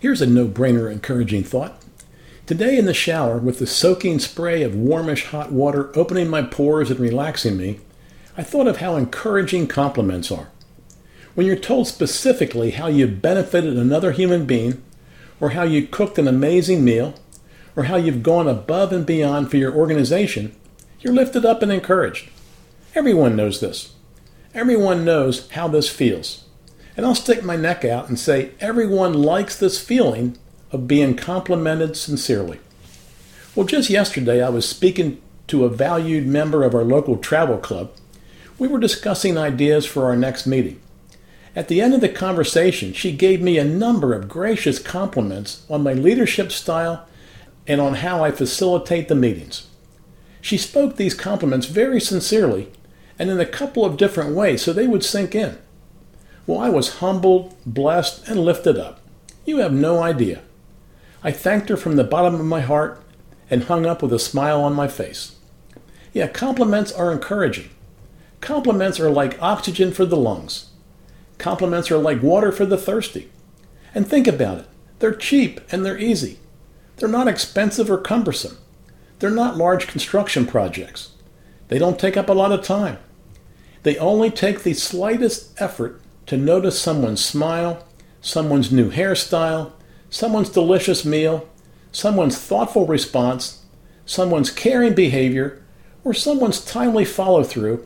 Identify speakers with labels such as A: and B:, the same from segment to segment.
A: Here's a no brainer encouraging thought. Today in the shower, with the soaking spray of warmish hot water opening my pores and relaxing me, I thought of how encouraging compliments are. When you're told specifically how you've benefited another human being, or how you cooked an amazing meal, or how you've gone above and beyond for your organization, you're lifted up and encouraged. Everyone knows this. Everyone knows how this feels. And I'll stick my neck out and say everyone likes this feeling of being complimented sincerely. Well, just yesterday I was speaking to a valued member of our local travel club. We were discussing ideas for our next meeting. At the end of the conversation, she gave me a number of gracious compliments on my leadership style and on how I facilitate the meetings. She spoke these compliments very sincerely and in a couple of different ways so they would sink in. Well, I was humbled, blessed, and lifted up. You have no idea. I thanked her from the bottom of my heart and hung up with a smile on my face. Yeah, compliments are encouraging. Compliments are like oxygen for the lungs. Compliments are like water for the thirsty. And think about it they're cheap and they're easy. They're not expensive or cumbersome. They're not large construction projects. They don't take up a lot of time. They only take the slightest effort to notice someone's smile, someone's new hairstyle, someone's delicious meal, someone's thoughtful response, someone's caring behavior, or someone's timely follow through,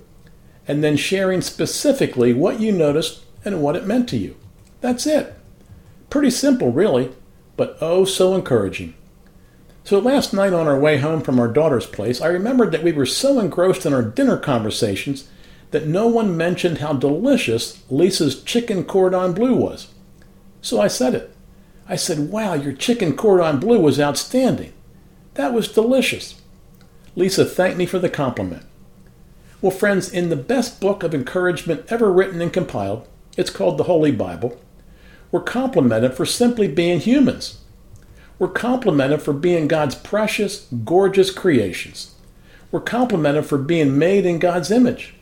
A: and then sharing specifically what you noticed and what it meant to you. That's it. Pretty simple, really, but oh so encouraging. So last night on our way home from our daughter's place, I remembered that we were so engrossed in our dinner conversations that no one mentioned how delicious Lisa's chicken cordon bleu was. So I said it. I said, Wow, your chicken cordon bleu was outstanding. That was delicious. Lisa thanked me for the compliment. Well, friends, in the best book of encouragement ever written and compiled, it's called the Holy Bible, we're complimented for simply being humans. We're complimented for being God's precious, gorgeous creations. We're complimented for being made in God's image.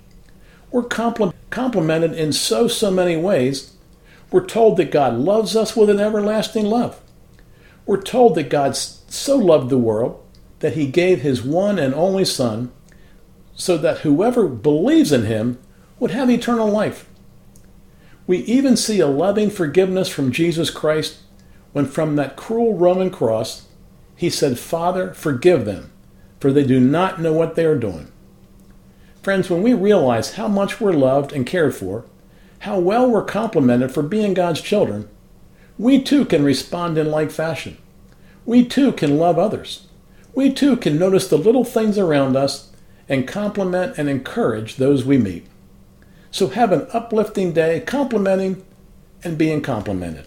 A: We're compl- complimented in so, so many ways we're told that God loves us with an everlasting love. We're told that God so loved the world that he gave his one and only Son so that whoever believes in him would have eternal life. We even see a loving forgiveness from Jesus Christ when from that cruel Roman cross he said, Father, forgive them, for they do not know what they are doing. Friends, when we realize how much we're loved and cared for, how well we're complimented for being God's children, we too can respond in like fashion. We too can love others. We too can notice the little things around us and compliment and encourage those we meet. So have an uplifting day complimenting and being complimented.